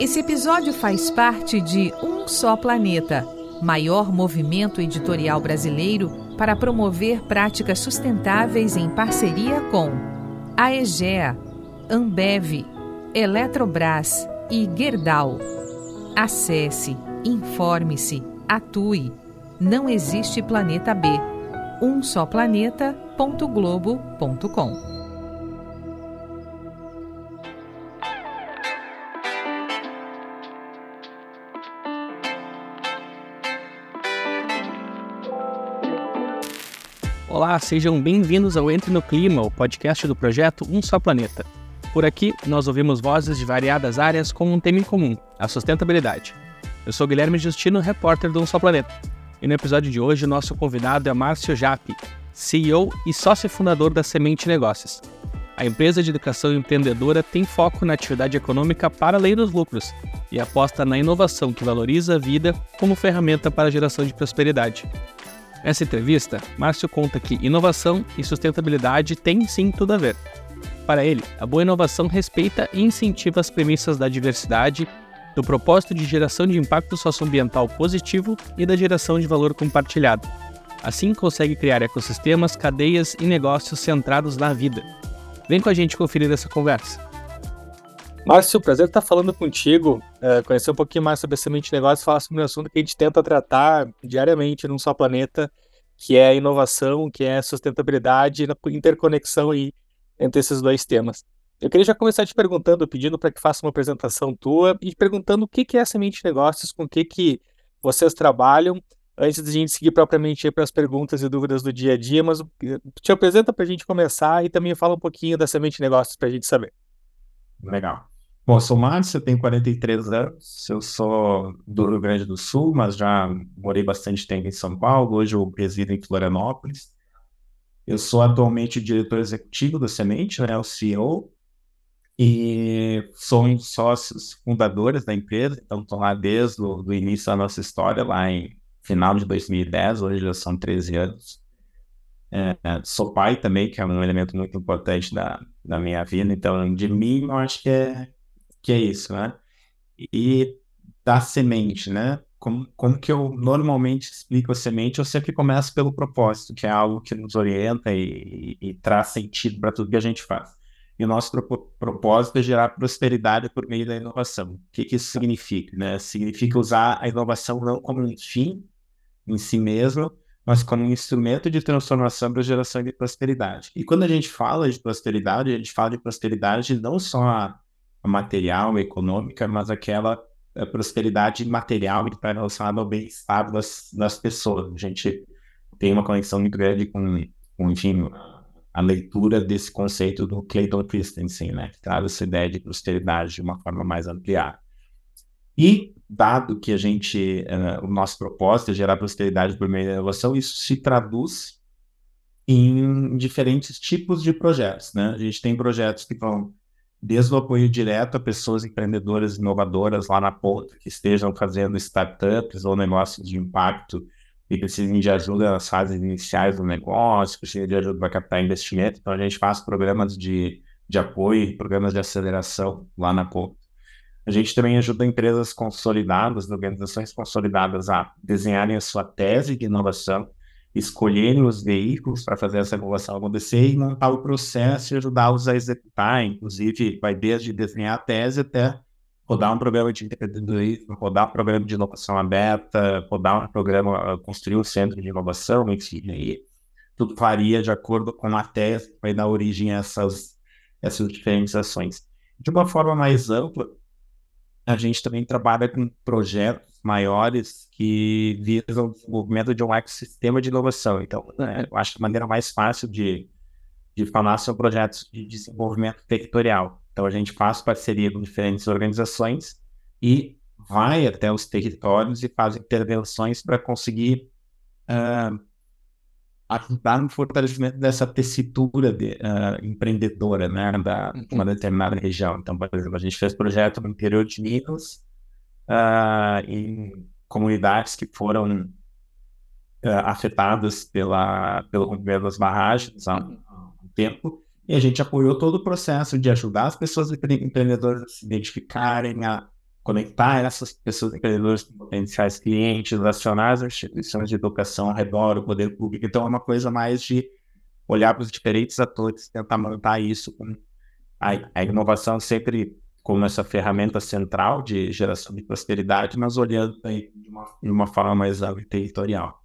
Esse episódio faz parte de Um Só Planeta, maior movimento editorial brasileiro para promover práticas sustentáveis em parceria com a EGEA, Ambev, Eletrobras e Gerdau. Acesse, informe-se, atue. Não existe planeta B. Um só planeta.globo.com. Olá, sejam bem-vindos ao Entre no Clima, o podcast do projeto Um Só Planeta. Por aqui, nós ouvimos vozes de variadas áreas com um tema em comum, a sustentabilidade. Eu sou Guilherme Justino, repórter do Um Só Planeta. E no episódio de hoje, nosso convidado é Márcio Japi, CEO e sócio fundador da Semente Negócios. A empresa de educação empreendedora tem foco na atividade econômica para além dos lucros e aposta na inovação que valoriza a vida como ferramenta para a geração de prosperidade. Nessa entrevista, Márcio conta que inovação e sustentabilidade têm sim tudo a ver. Para ele, a boa inovação respeita e incentiva as premissas da diversidade, do propósito de geração de impacto socioambiental positivo e da geração de valor compartilhado. Assim, consegue criar ecossistemas, cadeias e negócios centrados na vida. Vem com a gente conferir essa conversa. Márcio, prazer estar falando contigo, é, conhecer um pouquinho mais sobre a semente de negócio e falar sobre um assunto que a gente tenta tratar diariamente num só planeta, que é inovação, que é sustentabilidade interconexão aí entre esses dois temas. Eu queria já começar te perguntando, pedindo para que faça uma apresentação tua e perguntando o que, é a semente negócios, com o que, que vocês trabalham, antes de a gente seguir propriamente para as perguntas e dúvidas do dia a dia, mas te apresenta para a gente começar e também fala um pouquinho da semente negócios para a gente saber. Legal. Bom, eu sou Márcio, eu tenho 43 anos, eu sou do Rio Grande do Sul, mas já morei bastante tempo em São Paulo, hoje eu resido em Florianópolis. Eu sou atualmente diretor executivo da Semente, né, o CEO, e sou um dos sócios fundadores da empresa, então estou lá desde o início da nossa história, lá em final de 2010, hoje já são 13 anos. É, sou pai também, que é um elemento muito importante da, da minha vida, então de mim eu acho que é que é isso, né? E da semente, né? Como, como que eu normalmente explico a semente? Eu sempre começo pelo propósito, que é algo que nos orienta e, e, e traz sentido para tudo que a gente faz. E o nosso pro, propósito é gerar prosperidade por meio da inovação. O que, que isso significa? Né? Significa usar a inovação não como um fim em si mesmo, mas como um instrumento de transformação para geração de prosperidade. E quando a gente fala de prosperidade, a gente fala de prosperidade não só material, econômica, mas aquela eh, prosperidade material que está relacionada ao bem-estar das, das pessoas. A gente tem uma conexão muito grande com, com enfim, a leitura desse conceito do Clayton Christensen, né, que traz essa ideia de prosperidade de uma forma mais ampliada. E, dado que a gente, uh, o nosso propósito é gerar prosperidade por meio da inovação, isso se traduz em diferentes tipos de projetos, né? A gente tem projetos que vão desde o apoio direto a pessoas empreendedoras inovadoras lá na ponta, que estejam fazendo startups ou negócios de impacto e precisem de ajuda nas fases iniciais do negócio, precisam de ajuda para captar investimento. Então, a gente faz programas de, de apoio, programas de aceleração lá na ponta. A gente também ajuda empresas consolidadas, organizações consolidadas a desenharem a sua tese de inovação escolherem os veículos para fazer essa inovação acontecer e montar o processo e ajudá-los a executar. Inclusive, vai desde desenhar a tese até rodar um programa de empreendedorismo, rodar um programa de inovação aberta, rodar um programa, construir um centro de inovação, enfim, aí tudo varia de acordo com a tese que vai dar origem a essas, essas diferentes ações. De uma forma mais ampla, a gente também trabalha com projetos maiores que visam o desenvolvimento de um ecossistema de inovação. Então, né, eu acho que a maneira mais fácil de, de falar são projetos de desenvolvimento territorial. Então, a gente faz parceria com diferentes organizações e vai até os territórios e faz intervenções para conseguir uh, ajudar no fortalecimento dessa tessitura de, uh, empreendedora né, da uma determinada região. Então, por exemplo, a gente fez projeto no interior de Minas, uh, em comunidades que foram uh, afetadas pela, pelo rompimento das barragens há um, um tempo, e a gente apoiou todo o processo de ajudar as pessoas empreendedoras a se identificarem, a conectar essas pessoas empreendedoras com potenciais clientes, relacionar as instituições de educação ao redor, o poder público. Então, é uma coisa mais de olhar para os diferentes atores, tentar montar isso a, inovação sempre como essa ferramenta central de geração de prosperidade, mas olhando de uma, de uma forma mais ampla e territorial.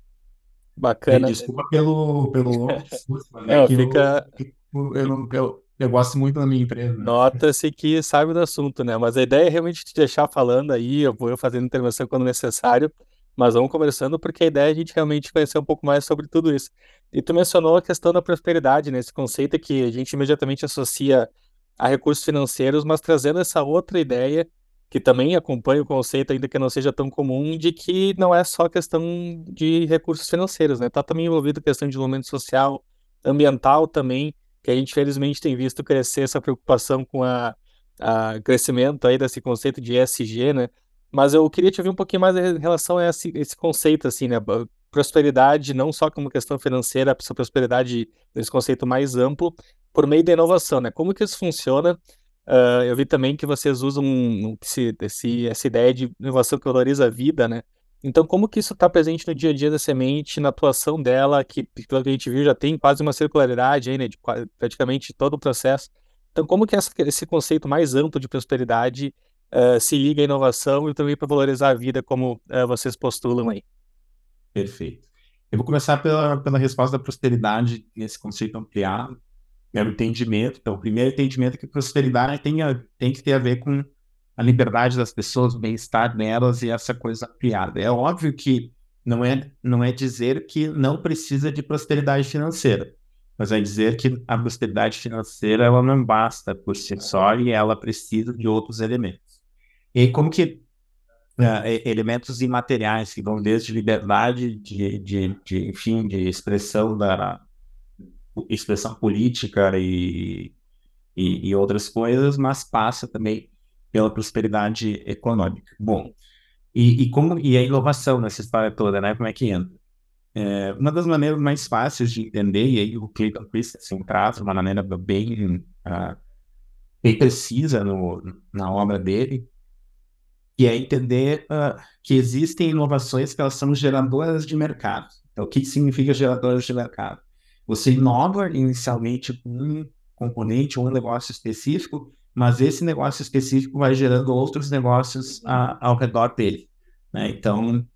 Bacana. E, desculpa pelo, pelo discurso, né, fica... eu, eu, eu, eu, gosto muito da minha empresa. Né? Nota-se que sabe do assunto, né? Mas a ideia é realmente te deixar falando aí, eu vou fazendo intervenção quando necessário, mas vamos conversando porque a ideia é a gente realmente conhecer um pouco mais sobre tudo isso. E tu mencionou a questão da prosperidade, né? Esse conceito que a gente imediatamente associa a recursos financeiros, mas trazendo essa outra ideia que também acompanha o conceito, ainda que não seja tão comum, de que não é só questão de recursos financeiros, né? Está também envolvido questão de desenvolvimento social, ambiental também, que a gente felizmente tem visto crescer essa preocupação com a, a crescimento aí desse conceito de ESG, né? Mas eu queria te ouvir um pouquinho mais em relação a esse, esse conceito, assim, né? Prosperidade, não só como questão financeira, essa prosperidade nesse conceito mais amplo, por meio da inovação, né? Como que isso funciona? Uh, eu vi também que vocês usam esse, esse, essa ideia de inovação que valoriza a vida, né? Então, como que isso está presente no dia a dia da semente, na atuação dela, que, pelo que a gente viu, já tem quase uma circularidade aí, né, de praticamente todo o processo. Então, como que essa, esse conceito mais amplo de prosperidade uh, se liga à inovação e também para valorizar a vida, como uh, vocês postulam aí? Perfeito. Eu vou começar pela, pela resposta da prosperidade, esse conceito ampliado é o entendimento. Então, o primeiro entendimento é que prosperidade tem, a, tem que ter a ver com a liberdade das pessoas, o bem-estar delas e essa coisa criada. É óbvio que não é, não é dizer que não precisa de prosperidade financeira, mas é dizer que a prosperidade financeira ela não basta por si só e ela precisa de outros elementos. E como que uh, elementos imateriais que vão desde liberdade de, de, de, enfim, de expressão da, expressão política e, e, e, outras coisas, mas passa também pela prosperidade econômica. Bom, e, e como e a inovação nessa história toda, né? Como é que entra? É, uma das maneiras mais fáceis de entender, e aí o Clayton Christensen traz de uma maneira bem, uh, bem precisa no, na obra dele, que é entender uh, que existem inovações que elas são geradoras de mercado. Então, o que significa geradoras de mercado? Você inova inicialmente um componente ou um negócio específico, mas esse negócio específico vai gerando outros negócios a, ao redor dele. Né? Então,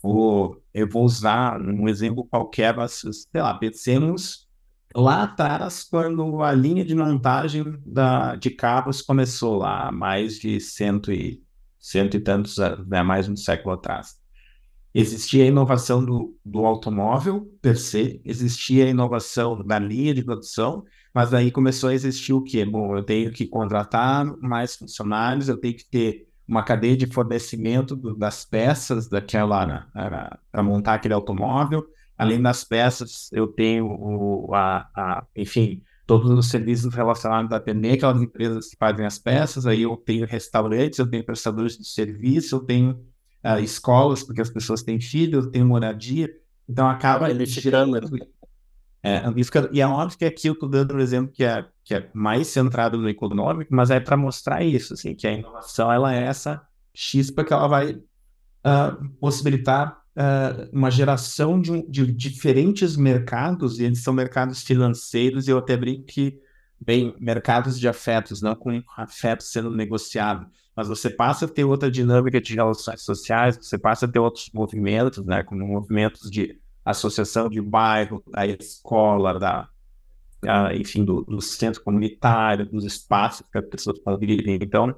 vou, eu vou usar um exemplo qualquer, mas, sei lá, pensemos lá atrás, quando a linha de montagem da, de carros começou lá, mais de cento e, cento e tantos, né, mais um século atrás. Existia a inovação do, do automóvel per se, existia a inovação da linha de produção, mas aí começou a existir o quê? Bom, eu tenho que contratar mais funcionários, eu tenho que ter uma cadeia de fornecimento do, das peças daquela né, para montar aquele automóvel. Além das peças, eu tenho o, a, a, enfim, todos os serviços relacionados a atender aquelas empresas que fazem as peças. Aí eu tenho restaurantes, eu tenho prestadores de serviço, eu tenho uh, escolas, porque as pessoas têm filhos, têm moradia, então acaba ele girando. É, e é óbvio que aqui eu estou dando um exemplo que é, que é mais centrado no econômico, mas é para mostrar isso, assim, que a inovação ela é essa chispa que ela vai uh, possibilitar uh, uma geração de, de, diferentes mercados, e eles são mercados financeiros, e eu até brinco que, bem, mercados de afetos, não com afetos sendo negociado mas você passa a ter outra dinâmica de relações sociais, você passa a ter outros movimentos, né, como movimentos de associação de bairro, da escola, da, enfim, do, do, centro comunitário, dos espaços que as pessoas viver. Então,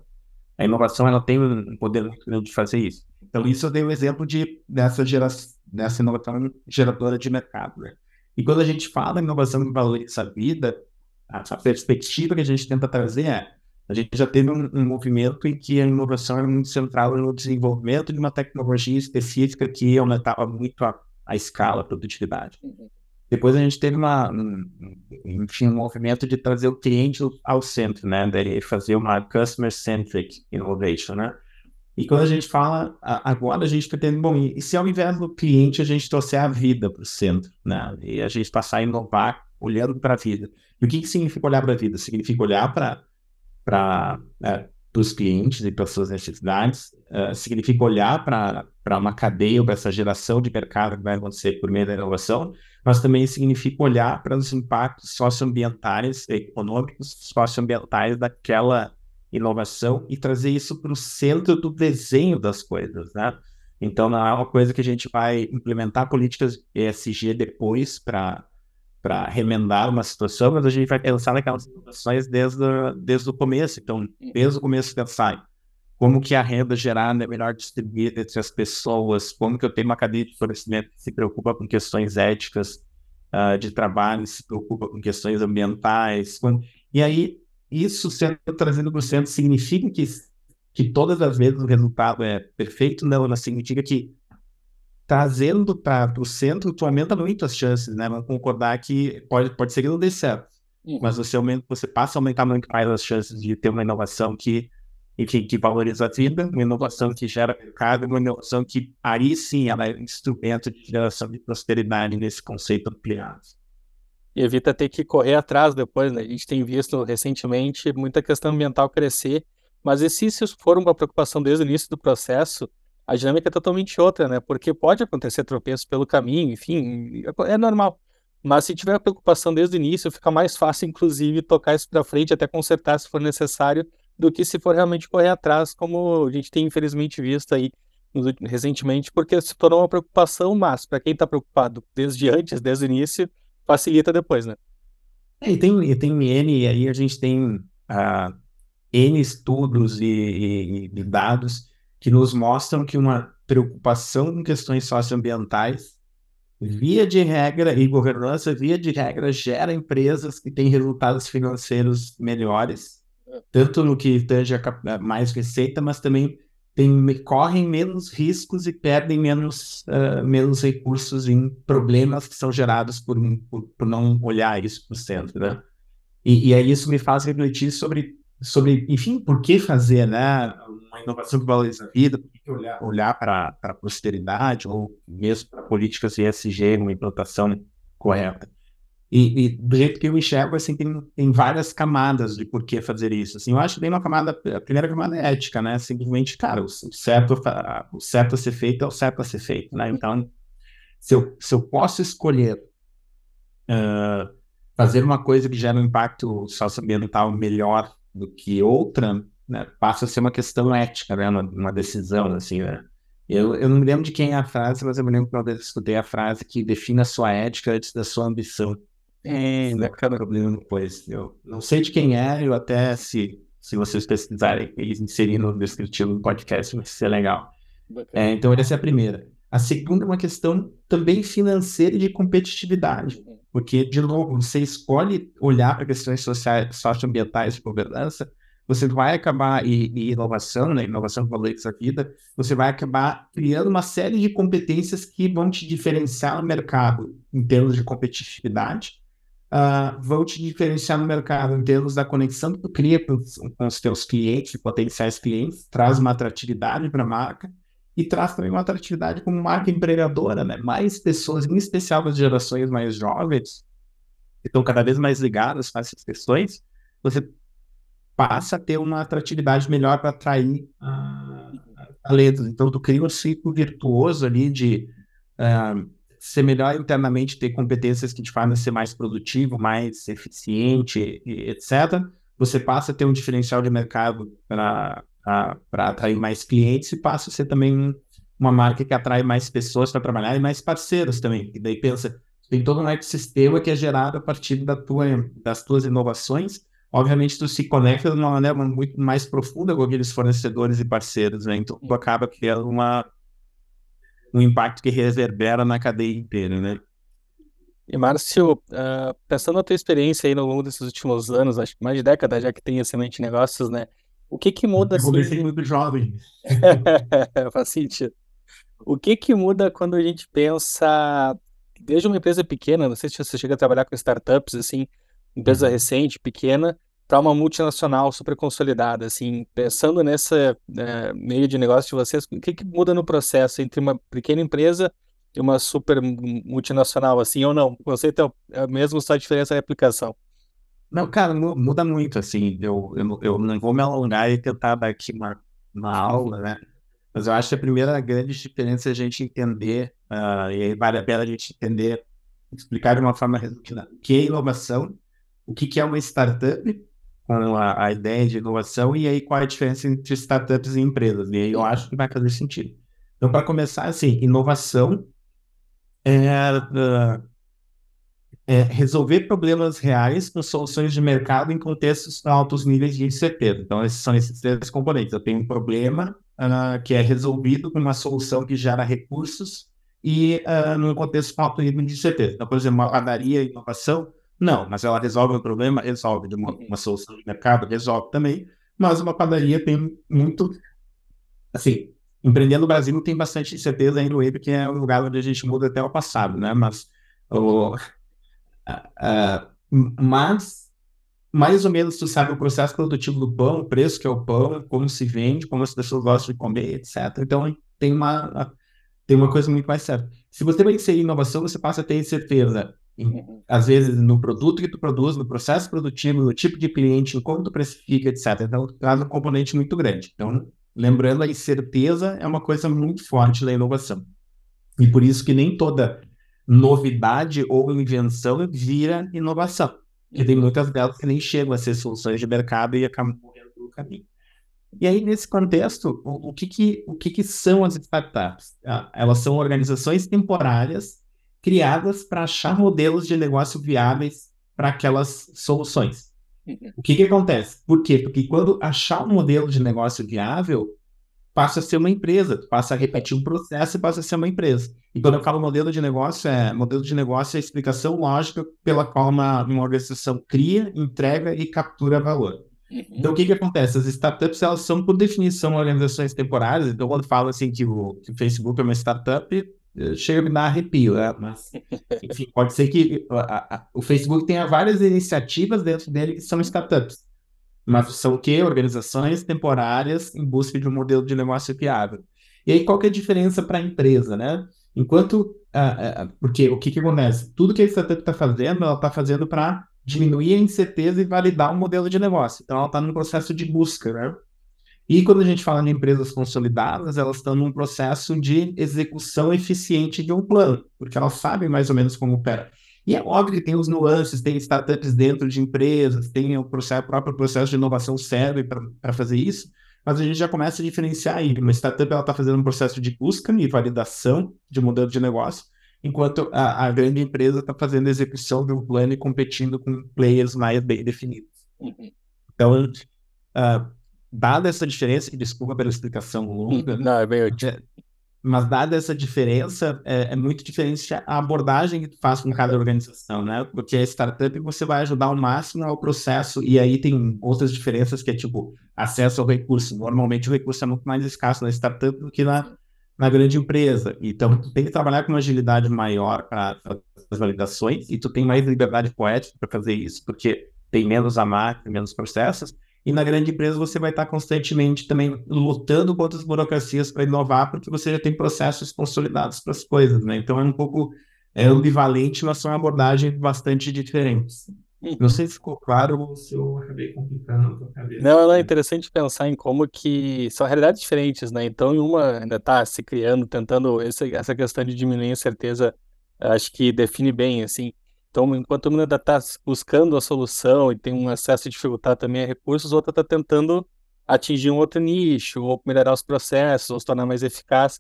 a inovação ela tem um poder de fazer isso. Então, isso eu dei o um exemplo de, dessa, gera, dessa inovação geradora de mercado. Né? E quando a gente fala em inovação que valoriza a vida, a, a perspectiva que a gente tenta trazer é a gente já teve um, um, movimento em que a inovação era muito central no desenvolvimento de uma tecnologia específica que aumentava muito a, a escala, a produtividade. Depois a gente teve uma, um, enfim, um movimento de trazer o cliente ao centro, né? De fazer uma customer-centric innovation, né? E quando a gente fala, agora a gente pretende, bom, e se ao invés do cliente a gente trouxer a vida para o centro, né? E a gente passar a inovar olhando para a vida. E o que, que significa olhar para a vida? Significa olhar para para é, os clientes e para as suas necessidades, uh, significa olhar para uma cadeia, para essa geração de mercado que vai acontecer por meio da inovação, mas também significa olhar para os impactos socioambientais, econômicos, socioambientais daquela inovação e trazer isso para o centro do desenho das coisas, né? Então, não é uma coisa que a gente vai implementar políticas ESG depois para para remendar uma situação, mas a gente vai pensar naquelas situações desde, desde o começo. Então, desde o começo pensar como que a renda gerada é melhor distribuída entre as pessoas, como que eu tenho uma cadeia de fornecimento que se preocupa com questões éticas uh, de trabalho, se preocupa com questões ambientais. E aí, isso sendo trazido para o centro significa que, que todas as vezes o resultado é perfeito? Não, não significa que trazendo para o centro, tu aumenta muito as chances, né? Vamos concordar que pode, pode ser que não dê certo, uhum. mas você, aumenta, você passa a aumentar muito mais as chances de ter uma inovação que, enfim, que valoriza a vida, uma inovação que gera mercado, uma inovação que aí sim ela é um instrumento de geração de prosperidade nesse conceito ampliado. E evita ter que correr atrás depois, né? A gente tem visto recentemente muita questão ambiental crescer, mas e se isso for uma preocupação desde o início do processo, a dinâmica é totalmente outra, né? Porque pode acontecer tropeços pelo caminho, enfim, é normal. Mas se tiver preocupação desde o início, fica mais fácil, inclusive, tocar isso para frente, até consertar se for necessário, do que se for realmente correr atrás, como a gente tem infelizmente visto aí recentemente, porque se tornou uma preocupação, mas para quem está preocupado desde antes, desde o início, facilita depois, né? É, e tem, e tem N, e aí a gente tem uh, N estudos e, e, e dados que nos mostram que uma preocupação com questões socioambientais, via de regra, e governança, via de regra, gera empresas que têm resultados financeiros melhores, tanto no que tange a mais receita, mas também tem, correm menos riscos e perdem menos, uh, menos recursos em problemas que são gerados por, por, por não olhar isso para o centro, né? E, e aí isso me faz refletir sobre, sobre, enfim, por que fazer, né? Uma inovação que valoriza a vida, olhar, olhar para a prosperidade ou mesmo para políticas ESG, uma implantação correta. E, e, do jeito que eu enxergo, assim, tem, tem várias camadas de por que fazer isso. Assim, eu acho que tem uma camada, a primeira camada é ética, né? Simplesmente, cara, o certo, o certo a ser feito é o certo a ser feito, né? Então, se eu, se eu posso escolher uh, fazer uma coisa que gera um impacto socioambiental melhor do que outra, né, passa a ser uma questão ética, né, uma, uma decisão, assim, né? Eu, eu não me lembro de quem é a frase, mas eu me lembro que uma vez escutei a frase que define a sua ética antes da sua ambição. É, não é problema depois. Eu não sei de quem é, eu até, se, se vocês pesquisarem e inserir no descritivo do podcast, vai ser legal. É, então, essa é a primeira. A segunda é uma questão também financeira e de competitividade. Uhum. Porque, de novo, você escolhe olhar para questões sociais, socioambientais de governança você vai acabar, e, e inovação, né, inovação que valoriza a vida, você vai acabar criando uma série de competências que vão te diferenciar no mercado em termos de competitividade, uh, vão te diferenciar no mercado em termos da conexão que tu cria com, com os teus clientes, potenciais clientes, traz uma atratividade para a marca, e traz também uma atratividade como marca empregadora, né? Mais pessoas, em especial as gerações mais jovens, que estão cada vez mais ligadas com essas questões, você passa a ter uma atratividade melhor para atrair talentos. Então, tu cria um ciclo virtuoso ali de uh, ser melhor internamente, ter competências que te fazem ser mais produtivo, mais eficiente, etc. Você passa a ter um diferencial de mercado para atrair mais clientes e passa a ser também uma marca que atrai mais pessoas para trabalhar e mais parceiros também. E daí pensa, tem todo um ecossistema que é gerado a partir da tua, das tuas inovações obviamente tu se conecta de uma maneira muito mais profunda com aqueles fornecedores e parceiros, né? Então tu acaba criando uma, um impacto que reverbera na cadeia inteira, né? E Márcio, uh, pensando na tua experiência aí no longo desses últimos anos, acho que mais de década já que tem a Semente Negócios, né? O que que muda? Eu comecei assim... muito jovem. Faz sentido. O que que muda quando a gente pensa, desde uma empresa pequena, não sei se você chega a trabalhar com startups, assim, empresa uhum. recente, pequena, para uma multinacional super consolidada, assim, pensando nessa é, meio de negócio de vocês, o que, que muda no processo entre uma pequena empresa e uma super multinacional, assim, ou não? O conceito é o mesmo, só a diferença é a aplicação. Não, cara, muda muito, assim, eu, eu, eu não vou me alongar e tentar dar aqui uma, uma aula, né? Mas eu acho que a primeira grande diferença é a gente entender, uh, e aí vale a pena a gente entender, explicar de uma forma resumida, o que é inovação, o que, que é uma startup, a, a, ideia de inovação, e aí qual é a diferença entre startups e empresas. E aí eu acho que vai fazer sentido. Então, para começar, assim, inovação é, uh, é, resolver problemas reais com soluções de mercado em contextos com altos níveis de incerteza. Então, esses são esses três componentes. Eu tenho um problema uh, que é resolvido com uma solução que gera recursos e uh, num contexto com alto nível de incerteza. Então, por exemplo, uma padaria inovação, não, mas ela resolve o problema, resolve. Uma, uma solução de mercado, resolve também. Mas uma padaria tem muito... Assim, empreender no Brasil tem bastante incerteza ainda no web, que é um lugar onde a gente muda até o passado, né? Mas... O, Uh, mas, mais ou menos, tu sabe o processo produtivo do pão, o preço que é o pão, como se vende, como as pessoas gostam de comer, etc. Então, tem uma, tem uma coisa muito mais certa. Se você vai inserir inovação, você passa a ter certeza, às vezes, no produto que tu produz, no processo produtivo, no tipo de cliente, em como tu precifica, etc. Então, traz um componente muito grande. Então, lembrando, a incerteza é uma coisa muito forte da inovação. E por isso que nem toda novidade ou invenção vira inovação. E tem muitas delas que nem chegam a ser soluções de mercado e acabam morrendo no caminho. E aí, nesse contexto, o, o, que, que, o que, que são as startups? Ah, elas são organizações temporárias criadas para achar modelos de negócio viáveis para aquelas soluções. Uhum. O que, que acontece? Por quê? Porque quando achar um modelo de negócio viável, passa a ser uma empresa, passa a repetir um processo e passa a ser uma empresa. E quando eu falo modelo de negócio, é modelo de negócio é a explicação lógica pela qual uma, uma organização cria, entrega e captura valor. Uhum. Então, o que, que acontece? As startups, elas são, por definição, organizações temporárias. Então, quando falo assim que o, que o Facebook é uma startup, chega a me dar arrepio, né? Mas, enfim, pode ser que a, a, o Facebook tenha várias iniciativas dentro dele que são startups. Mas são o quê? Organizações temporárias em busca de um modelo de negócio viável. E aí, qual que é a diferença para a empresa, né? Enquanto, porque o que, que acontece? Tudo que a startup está fazendo, ela está fazendo para diminuir a incerteza e validar um modelo de negócio. Então, ela está num processo de busca, né? E quando a gente fala em empresas consolidadas, elas estão num processo de execução eficiente de um plano, porque elas sabem mais ou menos como opera. E é óbvio que tem os nuances, tem startups dentro de empresas, tem o, processo, o próprio processo de inovação serve para fazer isso, mas a gente já começa a diferenciar aí. Uma startup está fazendo um processo de busca e validação de modelo de negócio, enquanto a, a grande empresa está fazendo a execução de um plano e competindo com players mais bem definidos. Uhum. Então, uh, dada essa diferença, e desculpa pela explicação longa, Não, é bem ótimo. É, mas dada essa diferença, é, é, muito diferente a abordagem que tu faz com cada organização, né? Porque a startup você vai ajudar ao máximo ao processo, e aí tem outras diferenças que é tipo acesso ao recurso. Normalmente o recurso é muito mais escasso na startup do que na, na grande empresa. Então, tu tem que trabalhar com uma agilidade maior para as validações, e tu tem mais liberdade poética para fazer isso, porque tem menos a máquina, menos processos, e na grande empresa você vai estar constantemente também lutando contra as burocracias para inovar, porque você já tem processos consolidados para as coisas, né? Então é um pouco é ambivalente, mas são abordagens bastante diferentes. Uhum. Não sei se ficou claro ou se eu acabei complicando a cabeça. Não, não, é interessante pensar em como que são realidades diferentes, né? Então, uma ainda está se criando, tentando essa, essa questão de diminuir a incerteza, acho que define bem, assim, então, enquanto uma ainda está buscando a solução e tem um acesso dificultado também a recursos, outra está tentando atingir um outro nicho, ou melhorar os processos, ou se tornar mais eficaz.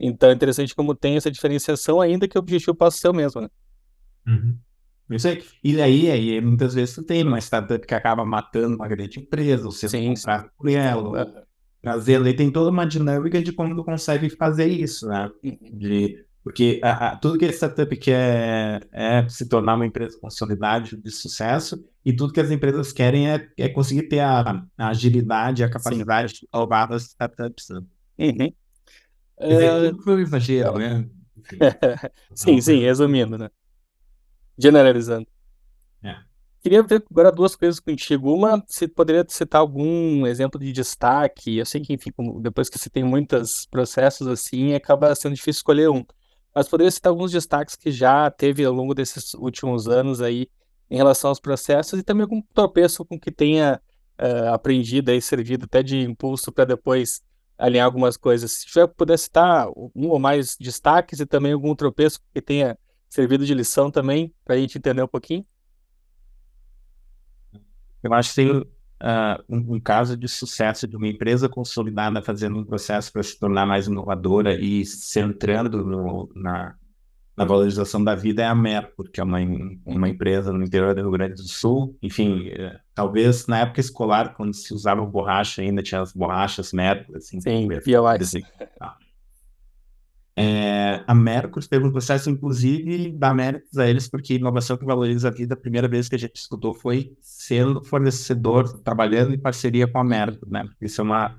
Então, é interessante como tem essa diferenciação, ainda que o objetivo possa ser o mesmo, né? Uhum. Isso aí. E aí, aí, muitas vezes tu tem uma startup que acaba matando uma grande empresa, ou sendo comprado por ela. Trazer tem toda uma dinâmica de como tu consegue fazer isso, né? Uhum. De porque a, a, tudo que a startup quer é se tornar uma empresa consolidada de sucesso, e tudo que as empresas querem é, é conseguir ter a, a agilidade, a capacidade sim. de as startups. Né? Uhum. É... Foi um exagero, né? sim, sim, resumindo, né? Generalizando. É. Queria ver agora duas coisas contigo. Uma, você poderia citar algum exemplo de destaque? Eu sei que, enfim, depois que você tem muitos processos assim, acaba sendo difícil escolher um. Mas poderia citar alguns destaques que já teve ao longo desses últimos anos aí em relação aos processos e também algum tropeço com que tenha uh, aprendido e servido até de impulso para depois alinhar algumas coisas. Se tiver puder citar um ou mais destaques e também algum tropeço que tenha servido de lição também, para a gente entender um pouquinho. Eu acho que tem uh, um, um, caso de sucesso de uma empresa consolidada fazendo um processo para se tornar mais inovadora e centrando no, na, na valorização da vida é a Mercur, que é uma, uma empresa no interior do Rio Grande do Sul. Enfim, é, talvez na época escolar, quando se usava borracha, ainda tinha as borrachas Mercur. Assim, Sim. Assim. É, a Mercur teve um processo, inclusive, da Mercur a eles, porque inovação que valoriza a vida, a primeira vez que a gente escutou foi sendo fornecedor, trabalhando em parceria com a Mercur, né? Isso é, uma,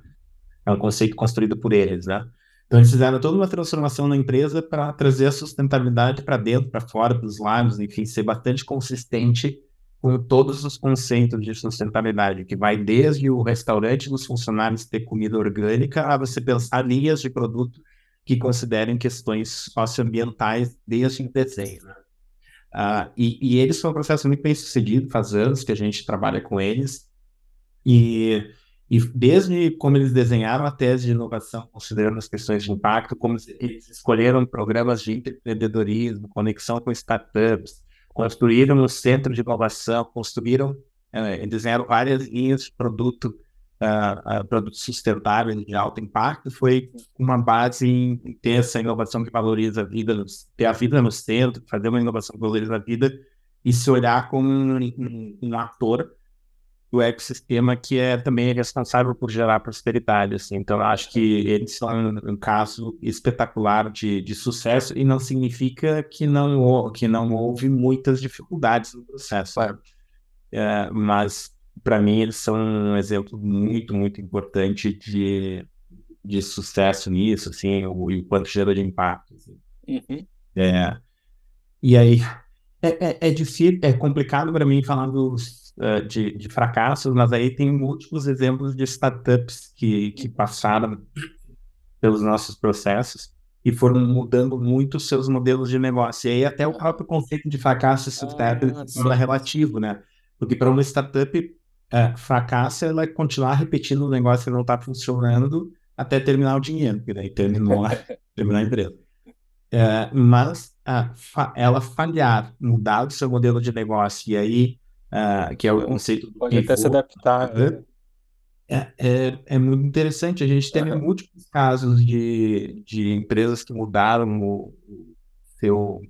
é um conceito construído por eles, né? Então, eles fizeram toda uma transformação na empresa para trazer a sustentabilidade para dentro, para fora, para os lados, enfim, ser bastante consistente com todos os conceitos de sustentabilidade, que vai desde o restaurante dos funcionários ter comida orgânica a você pensar linhas de produto que considerem questões socioambientais desde o desenho. Né? Uh, e, e eles são um processo muito bem sucedido, faz anos que a gente trabalha com eles, e e desde como eles desenharam a tese de inovação, considerando as questões de impacto, como eles escolheram programas de empreendedorismo, conexão com startups, construíram um centro de inovação, construíram, eh, desenharam várias linhas de produto, uh, uh, produtos sustentáveis de alto impacto, foi uma base em ter essa inovação que valoriza a vida, ter a vida no centro, fazer uma inovação que valoriza a vida e se olhar como um, um, um ator do ecossistema que é também responsável por gerar prosperidade. Assim. Então, acho que eles são um caso espetacular de, de sucesso e não significa que não, que não houve muitas dificuldades no processo. É, mas, para mim, eles são um exemplo muito, muito importante de, de sucesso nisso, assim, o, o quanto gerou de impacto. Assim. Uhum. É, e aí, é, é, é difícil, é complicado para mim falar dos uh, de, de, fracassos, mas aí tem múltiplos exemplos de startups que, que passaram pelos nossos processos e foram mudando muito seus modelos de negócio. E aí até o próprio conceito de fracasso startup ah, é relativo, né? Porque para uma startup, fracasso ela é continuar repetindo o negócio que não está funcionando até terminar o dinheiro, porque daí terminou, terminar a empresa. Uh, mas uh, fa ela falhar, mudar o seu modelo de negócio e aí uh, que é o conceito do Pode até se adaptar. Né? É, é, é, muito interessante. A gente teve múltiplos casos de, de empresas que mudaram o, seu,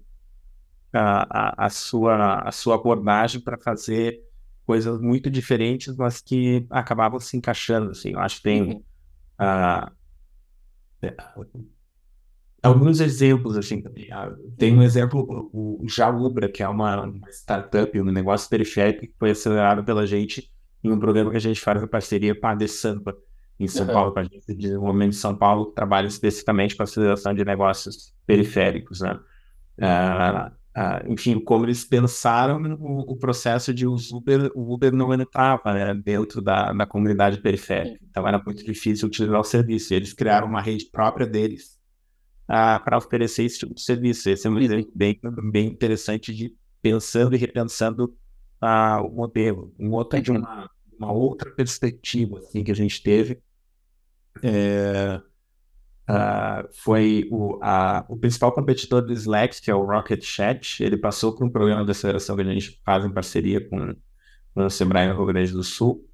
a, a, a, sua, a sua abordagem para fazer coisas muito diferentes, mas que acabavam se encaixando. Assim. Eu acho que tem. Uhum. Uh, alguns exemplos, assim, tem um exemplo, o Jaubra, que é uma, startup, um negócio periférico que foi acelerado pela gente em um programa que a gente faz em parceria com a De Sampa, em São uhum. Paulo, com a gente de desenvolvimento de São Paulo, que trabalha especificamente com a aceleração de negócios periféricos, né? Uh, uh, enfim, como eles pensaram o, o, processo de o Uber, o Uber não entrava né, dentro da, da comunidade periférica, então era muito difícil utilizar o serviço. Eles criaram uma rede própria deles, uh, para oferecer esse tipo de serviço. Esse é um exemplo bem, bem interessante de pensando e repensando uh, o modelo. Um outro de uma, uma outra perspectiva assim, que a gente teve é, uh, foi o, a, o principal competidor do Slack, que é o Rocket Chat. Ele passou por um programa de aceleração que a gente faz em parceria com, com o Sebrae no Rio Grande do Sul.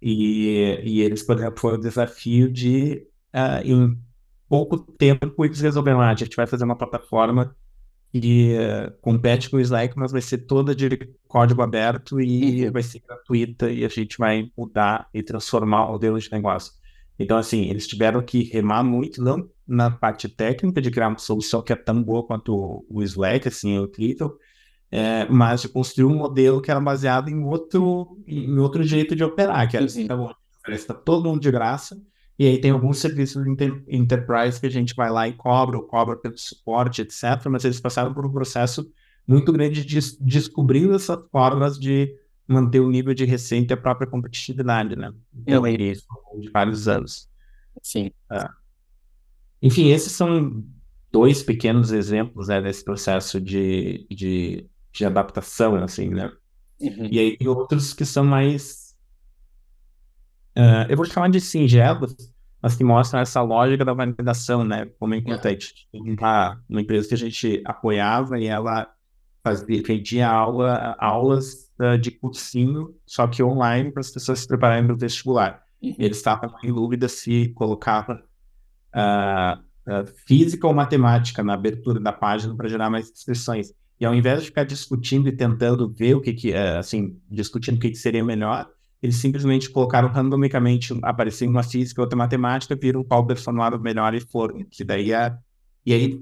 E, e eles, por exemplo, foi o desafio de uh, pouco tempo eles resolveram, ah, a gente vai fazer uma plataforma que uh, compete com o Slack, mas vai ser toda de código aberto e uhum. vai ser gratuita e a gente vai mudar e transformar o modelo de negócio. Então, assim, eles tiveram que remar muito, não na parte técnica de criar uma solução que é tão boa quanto o Slack, assim, é incrível, é, mas de construir um modelo que era baseado em outro, em outro jeito de operar, que era assim, tá bom, está todo mundo de graça, e aí tem alguns serviços inter enterprise que a gente vai lá e cobra, ou cobra pelo suporte, etc. Mas eles passaram por um processo muito grande de descobrir essas formas de manter o nível de receita e a própria competitividade, né? Então é isso, de vários anos. Sim. É. Enfim, esses são dois pequenos exemplos né, desse processo de, de, de adaptação, assim, né? Uhum. E aí outros que são mais. Uh, eu vou chamar de singelos, mas que mostram essa lógica da validação, né? Como é importante. Uma, uma empresa que a gente apoiava e ela fazia, vendia aula, aulas uh, de cursinho, só que online, para as pessoas se prepararem para o vestibular. Uhum. Eles estavam em dúvida se colocavam uh, uh, física ou matemática na abertura da página para gerar mais inscrições. E ao invés de ficar discutindo e tentando ver o que, que assim, discutindo o que, que seria melhor, eles simplesmente colocaram randomicamente, aparecendo uma física e outra matemática, viram qual performava melhor e foram. Que daí é, e aí,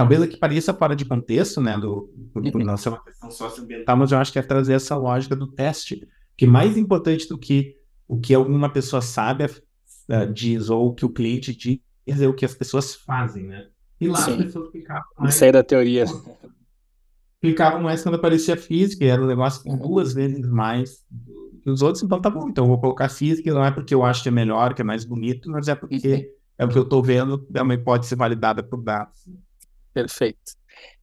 talvez aqui pareça fora de contexto, né, do, do, do não ser uma questão socioambiental, mas eu acho que é trazer essa lógica do teste, que mais importante do que o que alguma pessoa sabe uh, diz ou o que o cliente diz dizer o que as pessoas fazem, né? E lá Sim. as pessoas ficavam mais... Isso aí da teoria. Ficavam mais quando aparecia física, e era um negócio com duas vezes mais que os outros, então tá bom, então eu vou colocar física, não é porque eu acho que é melhor, que é mais bonito, mas é porque é o que eu tô vendo, é uma hipótese validada por dados. Perfeito.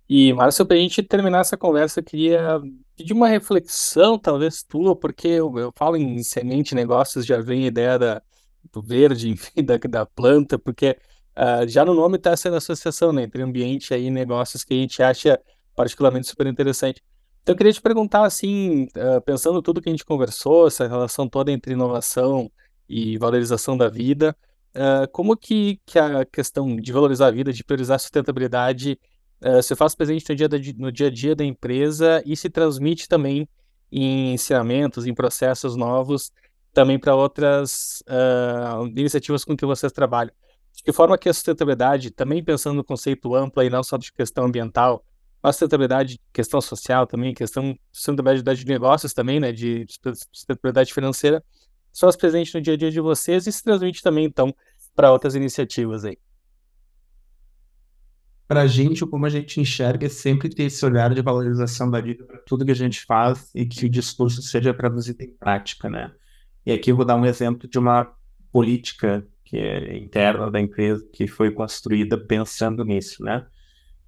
E, Márcio, para a gente terminar essa conversa, eu queria pedir uma reflexão, talvez tua, porque eu, eu falo em semente negócios, já vem a ideia da, do verde, enfim, da, da planta, porque uh, já no nome está sendo associação né, entre ambiente e negócios que a gente acha particularmente super interessante. Então eu queria te perguntar assim, uh, pensando tudo que a gente conversou, essa relação toda entre inovação e valorização da vida, uh, como que, que a questão de valorizar a vida, de priorizar a sustentabilidade, uh, se faz presente no dia, da, no dia a dia da empresa e se transmite também em ensinamentos, em processos novos também para outras uh, iniciativas com que vocês trabalham. De que forma que a sustentabilidade, também pensando no conceito amplo e não só de questão ambiental, a sustentabilidade, questão social também, questão de sustentabilidade de negócios também, né, de sustentabilidade financeira, são as presentes no dia a dia de vocês e se transmite também, então, para outras iniciativas aí. Para a gente, como a gente enxerga é sempre ter esse olhar de valorização da vida para tudo que a gente faz e que o discurso seja traduzido em prática, né? E aqui eu vou dar um exemplo de uma política que é interna da empresa que foi construída pensando nisso, né?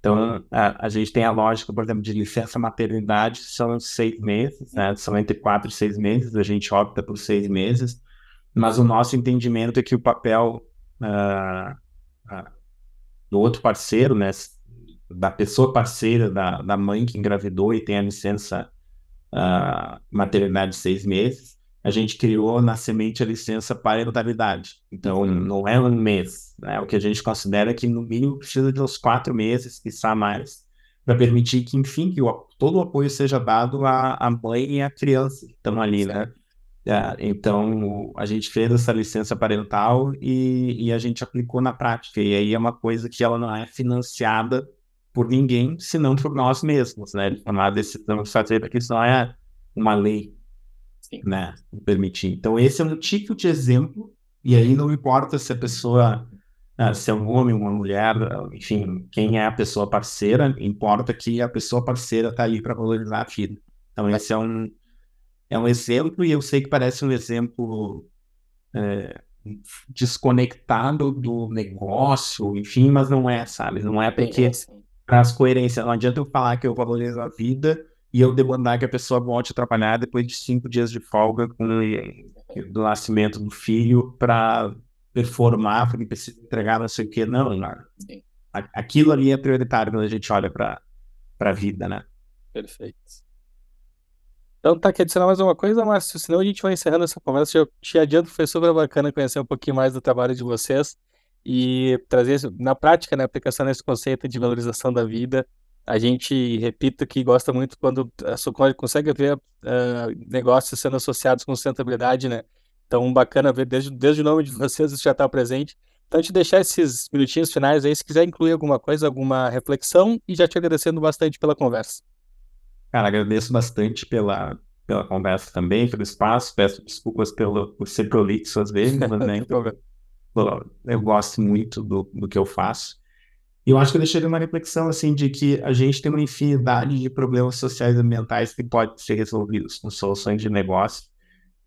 Então, a, a, gente tem a lógica, por exemplo, de licença maternidade, são seis meses, né? São entre quatro e seis meses, a gente opta por seis meses, mas o nosso entendimento é que o papel uh, uh, do outro parceiro, né? Da pessoa parceira, da, da mãe que engravidou e tem a licença uh, maternidade de seis meses, a gente criou na semente a licença parentalidade. Então, não é um mês. Né? O que a gente considera que, no mínimo, precisa de uns quatro meses, quiçá mais, para permitir que, enfim, que o, todo o apoio seja dado à, à mãe e à criança que estão ali, né? É, então, a gente fez essa licença parental e, e, a gente aplicou na prática. E aí é uma coisa que ela não é financiada por ninguém, senão por nós mesmos, né? Tomar a decisão de fazer, porque isso não é uma lei Sim. né, permitir. Então, esse é um tipo de exemplo, e aí não importa se a pessoa, uh, se é um homem, uma mulher, enfim, quem é a pessoa parceira, importa que a pessoa parceira está aí para valorizar a vida. Então, esse é um, é um exemplo, e eu sei que parece um exemplo é, desconectado do negócio, enfim, mas não é, sabe? Não é porque traz coerência. Não adianta eu falar que eu valorizo a vida e eu demandar que a pessoa volte a trabalhar depois de cinco dias de folga com, do nascimento do filho para performar, porque precisa entregar não sei o que. Não, não. Aquilo ali é prioritário quando a gente olha para a vida, né? Perfeito. Então, tá, quer adicionar mais uma coisa, Márcio? Senão a gente vai encerrando essa conversa. Eu te adianto foi super bacana conhecer um pouquinho mais do trabalho de vocês e trazer na prática, né, a aplicação nesse conceito de valorização da vida a gente, repito, que gosta muito quando a Socorro consegue ver uh, negócios sendo associados com sustentabilidade, né? Então, bacana ver desde, desde o nome de vocês isso já está presente. Então, te deixar esses minutinhos finais aí, se quiser incluir alguma coisa, alguma reflexão, e já te agradecendo bastante pela conversa. Cara, agradeço bastante pela, pela conversa também, pelo espaço, peço desculpas pelo, por ser prolixo às vezes, mas né, eu, gosto muito do, do que eu faço. E eu acho que eu deixaria uma reflexão assim de que a gente tem uma infinidade de problemas sociais e ambientais que podem ser resolvidos com soluções de negócio.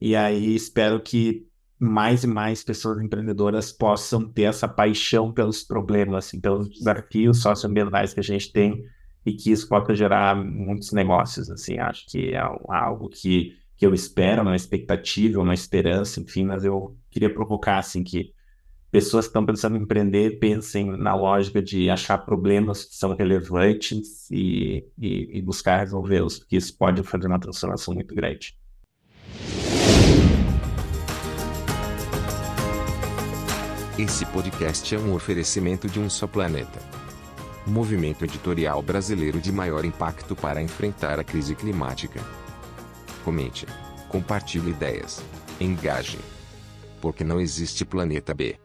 E aí espero que mais e mais pessoas empreendedoras possam ter essa paixão pelos problemas, assim, pelos desafios socioambientais que a gente tem e que isso possa gerar muitos negócios, assim, acho que é algo que, que eu espero, uma expectativa, uma esperança, enfim, mas eu queria provocar, assim, que pessoas que estão pensando em empreender pensem na lógica de achar problemas que são relevantes e, e, e buscar resolvê-los, porque isso pode fazer uma transformação muito grande. Esse podcast é um oferecimento de um só planeta. Movimento editorial brasileiro de maior impacto para enfrentar a crise climática. Comente, compartilhe ideias, engaje. Porque não existe planeta B.